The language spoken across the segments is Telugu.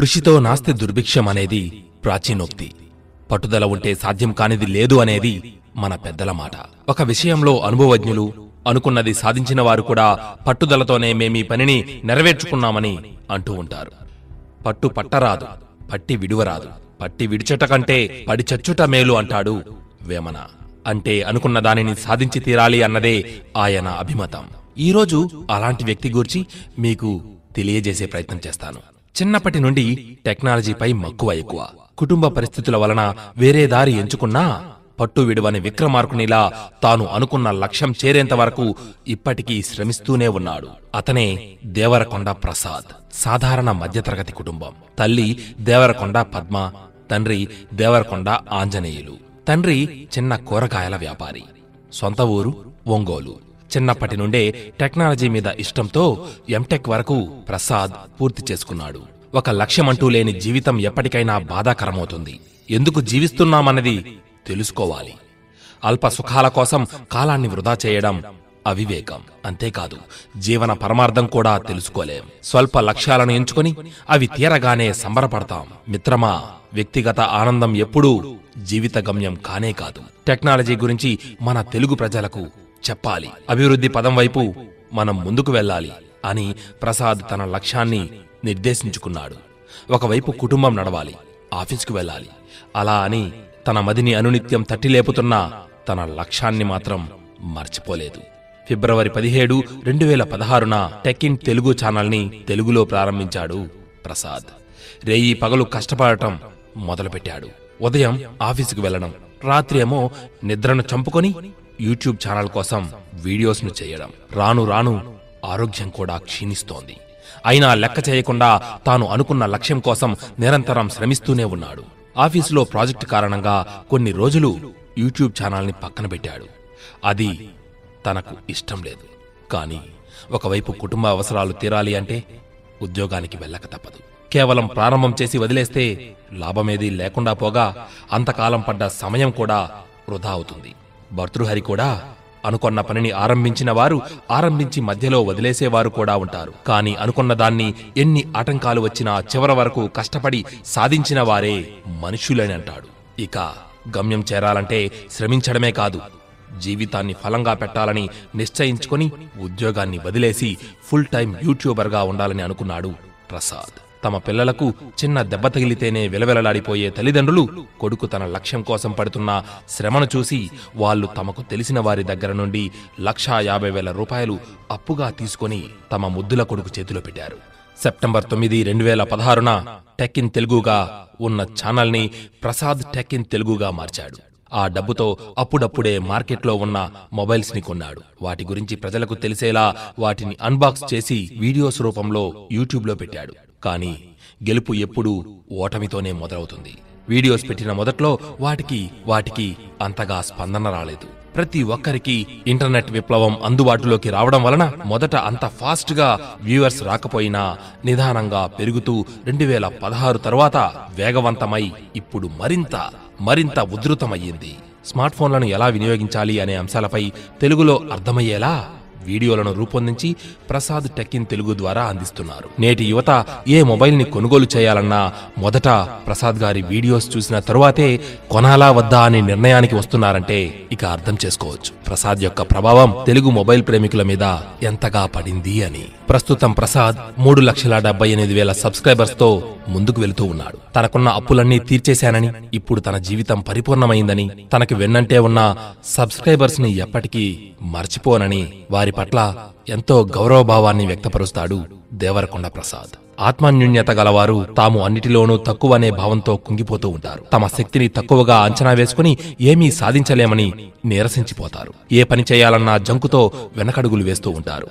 కృషితో నాస్తి దుర్భిక్షం అనేది ప్రాచీనోక్తి. పట్టుదల ఉంటే సాధ్యం కానిది లేదు అనేది మన పెద్దల మాట. ఒక విషయంలో అనుభవజ్ఞులు అనుకున్నది సాధించిన వారు కూడా పట్టుదలతోనే మేమీ పనిని నెరవేర్చుకున్నామని అంటూ ఉంటారు. పట్టు పట్టరాదు పట్టి విడువరాదు పట్టి విడిచట కంటే పడి చచ్చుట మేలు అంటాడు వేమన. అంటే అనుకున్న దానిని సాధించి తీరాలి అన్నదే ఆయన అభిమతం. ఈరోజు అలాంటి వ్యక్తి గూర్చి మీకు తెలియజేసే ప్రయత్నం చేస్తాను. చిన్నప్పటి నుండి టెక్నాలజీపై మక్కువ ఎక్కువ. కుటుంబ పరిస్థితుల వలన వేరే దారి ఎంచుకున్నా పట్టు విడువని విక్రమార్కునిలా తాను అనుకున్న లక్ష్యం చేరేంత వరకు ఇప్పటికీ శ్రమిస్తూనే ఉన్నాడు. అతనే దేవరకొండ ప్రసాద్ సాధారణ మధ్యతరగతి కుటుంబం. తల్లి దేవరకొండ పద్మ తండ్రి దేవరకొండ ఆంజనేయులు. తండ్రి చిన్న కూరగాయల వ్యాపారి. సొంత ఊరు ఒంగోలు. చిన్నప్పటి నుండే టెక్నాలజీ మీద ఇష్టంతో ఎంటెక్ వరకు ప్రసాద్ పూర్తి చేసుకున్నాడు. ఒక లక్ష్యమంటూ లేని జీవితం ఎప్పటికైనా బాధాకరమవుతుంది. ఎందుకు జీవిస్తున్నామన్నది తెలుసుకోవాలి. అల్ప సుఖాల కోసం కాలాన్ని వృధా చేయడం అవివేకం. అంతేకాదు జీవన పరమార్థం కూడా తెలుసుకోలేం. స్వల్ప లక్ష్యాలను ఎంచుకొని అవి తీరగానే సంబరపడతాం. మిత్రమా వ్యక్తిగత ఆనందం ఎప్పుడూ జీవిత గమ్యం కానే కాదు. టెక్నాలజీ గురించి మన తెలుగు ప్రజలకు చెప్పాలి. అభివృద్ధి పదం వైపు మనం ముందుకు వెళ్ళాలి అని ప్రసాద్ తన లక్ష్యాన్ని నిర్దేశించుకున్నాడు. ఒకవైపు కుటుంబం నడవాలి ఆఫీస్కు వెళ్ళాలి. అలా అని తన మదిని అనునిత్యం తట్టిలేపుతున్న తన లక్ష్యాన్ని మాత్రం మర్చిపోలేదు. ఫిబ్రవరి పదిహేడు రెండు వేల పదహారున టెక్ ఇన్ తెలుగు ఛానల్ని తెలుగులో ప్రారంభించాడు ప్రసాద్. రేయి పగలు కష్టపడటం మొదలుపెట్టాడు. ఉదయం ఆఫీసుకు వెళ్ళడం రాత్రి ఏమో నిద్రను చంపుకొని యూట్యూబ్ ఛానల్ కోసం వీడియోస్ను చేయడం. రాను రాను ఆరోగ్యం కూడా క్షీణిస్తోంది. అయినా లెక్క చేయకుండా తాను అనుకున్న లక్ష్యం కోసం నిరంతరం శ్రమిస్తూనే ఉన్నాడు. ఆఫీసులో ప్రాజెక్టు కారణంగా కొన్ని రోజులు యూట్యూబ్ ఛానల్ని పక్కన పెట్టాడు. అది తనకు ఇష్టం లేదు. కానీ ఒకవైపు కుటుంబ అవసరాలు తీరాలి అంటే ఉద్యోగానికి వెళ్ళక తప్పదు. కేవలం ప్రారంభం చేసి వదిలేస్తే లాభమేదీ లేకుండా పోగా అంతకాలం పడ్డ సమయం కూడా వృధా అవుతుంది. భర్తృహరి కూడా అనుకున్న పనిని ఆరంభించిన వారు ఆరంభించి మధ్యలో వదిలేసేవారు కూడా ఉంటారు. కానీ అనుకున్న దాన్ని ఎన్ని ఆటంకాలు వచ్చినా చివరి వరకు కష్టపడి సాధించిన వారే మనుషులని అంటాడు ఇక గమ్యం చేరాలంటే శ్రమించడమే కాదు. జీవితాన్ని ఫలంగా పెట్టాలని నిశ్చయించుకొని ఉద్యోగాన్ని వదిలేసి ఫుల్ టైం యూట్యూబర్గా ఉండాలని అనుకున్నాడు ప్రసాద్. తమ పిల్లలకు చిన్న దెబ్బ తగిలితేనే విలవిలలాడిపోయే తల్లిదండ్రులు కొడుకు తన లక్ష్యం కోసం పడుతున్న శ్రమను చూసి వాళ్ళు తమకు తెలిసిన వారి దగ్గర నుండి లక్షా యాభై వేల రూపాయలు అప్పుగా తీసుకొని తమ ముద్దుల కొడుకు చేతిలో పెట్టారు. సెప్టెంబర్ తొమ్మిది రెండు వేల పదహారున టెక్ ఇన్ తెలుగుగా ఉన్న ఛానల్ని ప్రసాద్ టెక్ ఇన్ తెలుగుగా మార్చాడు. ఆ డబ్బుతో అప్పుడప్పుడే మార్కెట్లో ఉన్న మొబైల్స్ని కొన్నాడు. వాటి గురించి ప్రజలకు తెలిసేలా వాటిని అన్బాక్స్ చేసి వీడియోస్ రూపంలో యూట్యూబ్లో పెట్టాడు. కానీ గెలుపు ఎప్పుడూ ఓటమితోనే మొదలవుతుంది. వీడియోస్ పెట్టిన మొదట్లో వాటికి వాటికి అంతగా స్పందన రాలేదు. ప్రతి ఒక్కరికి ఇంటర్నెట్ విప్లవం అందుబాటులోకి రావడం వలన మొదట అంత ఫాస్ట్గా వ్యూవర్స్ రాకపోయినా నిదానంగా పెరుగుతూ రెండు వేల పదహారు తర్వాత వేగవంతమై ఇప్పుడు మరింత మరింత ఉధృతమయ్యింది. స్మార్ట్ ఫోన్లను ఎలా వినియోగించాలి అనే అంశాలపై తెలుగులో అర్థమయ్యేలా వీడియోలను రూపొందించి ప్రసాద్ టెక్కిన్ తెలుగు ద్వారా అందిస్తున్నారు. నేటి యువత ఏ మొబైల్ని కొనుగోలు చేయాలన్నా మొదట ప్రసాద్ గారి వీడియోస్ చూసిన తరువాతే కొనాలా వద్దా అనే నిర్ణయానికి వస్తున్నారంటే ఇక అర్థం చేసుకోవచ్చు. ప్రసాద్ యొక్క ప్రభావం తెలుగు మొబైల్ ప్రేమికుల మీద ఎంతగా పడింది అని. ప్రస్తుతం ప్రసాద్ మూడు లక్షల డెబ్బై ఎనిమిది వేల సబ్స్క్రైబర్స్తో ముందుకు వెళుతూ ఉన్నాడు. తనకున్న అప్పులన్నీ తీర్చేశానని ఇప్పుడు తన జీవితం పరిపూర్ణమైందని తనకి వెన్నంటే ఉన్న సబ్స్క్రైబర్స్ని ఎప్పటికీ మర్చిపోనని వారి పట్ల ఎంతో గౌరవభావాన్ని వ్యక్తపరుస్తాడు దేవరకొండ ప్రసాద్. ఆత్మాన్యూన్యత గలవారు తాము అన్నిటిలోనూ తక్కువ అనే భావంతో కుంగిపోతూ ఉంటారు. తమ శక్తిని తక్కువగా అంచనా వేసుకుని ఏమీ సాధించలేమని నీరసించిపోతారు. ఏ పని చేయాలన్నా జంకుతో వెనకడుగులు వేస్తూ ఉంటారు.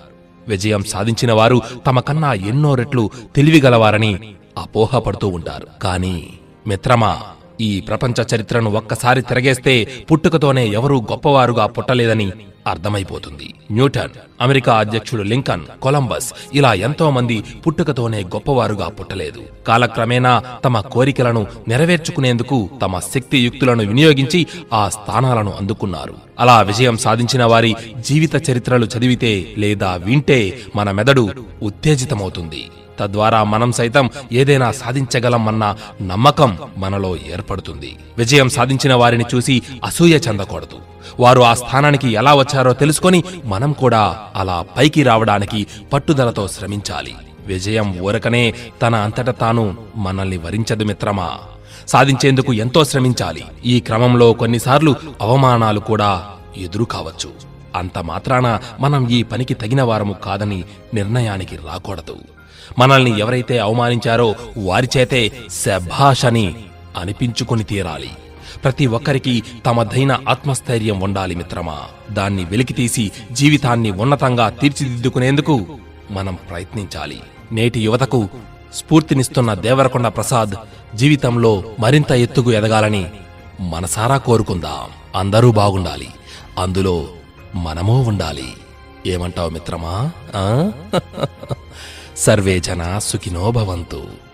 విజయం సాధించిన వారు తమ కన్నా ఎన్నో రెట్లు తెలివిగలవారని అపోహపడుతూ ఉంటారు. కానీ మిత్రమా ఈ ప్రపంచ చరిత్రను ఒక్కసారి తిరగేస్తే పుట్టుకతోనే ఎవరూ గొప్పవారుగా పుట్టలేదని అర్థమైపోతుంది. న్యూటన్ అమెరికా అధ్యక్షుడు లింకన్ కొలంబస్ ఇలా ఎంతో మంది పుట్టుకతోనే గొప్పవారుగా పుట్టలేదు. కాలక్రమేణా తమ కోరికలను నెరవేర్చుకునేందుకు తమ శక్తి యుక్తులను వినియోగించి ఆ స్థానాలను అందుకున్నారు. అలా విజయం సాధించిన వారి జీవిత చరిత్రలు చదివితే లేదా వింటే మన మెదడు ఉత్తేజితమవుతుంది. తద్వారా మనం సైతం ఏదైనా సాధించగలమన్న నమ్మకం మనలో ఏర్పడుతుంది. విజయం సాధించిన వారిని చూసి అసూయ చెందకూడదు. వారు ఆ స్థానానికి ఎలా వచ్చారో తెలుసుకొని మనం కూడా అలా పైకి రావడానికి పట్టుదలతో శ్రమించాలి. విజయం ఊరకనే తన అంతట తాను మనల్ని వరించదు మిత్రమా? సాధించేందుకు ఎంతో శ్రమించాలి. ఈ క్రమంలో కొన్నిసార్లు అవమానాలు కూడా ఎదురు కావచ్చు. అంత మాత్రాన మనం ఈ పనికి తగిన వారము కాదని నిర్ణయానికి రాకూడదు. మనల్ని ఎవరైతే అవమానించారో వారి చేతే శభాష్ అనిపించుకొని తీరాలి. ప్రతి ఒక్కరికి తమదైన ఆత్మస్థైర్యం ఉండాలి మిత్రమా. దాన్ని వెలికితీసి జీవితాన్ని ఉన్నతంగా తీర్చిదిద్దుకునేందుకు మనం ప్రయత్నించాలి. నేటి యువతకు స్ఫూర్తినిస్తున్న దేవరకొండ ప్రసాద్ జీవితంలో మరింత ఎత్తుకు ఎదగాలని మనసారా కోరుకుందాం. అందరూ బాగుండాలి. అందులో మనమూ ఉండాలి. ఏమంటావు మిత్రమా? సర్వే జన సుఖినో భవంతు.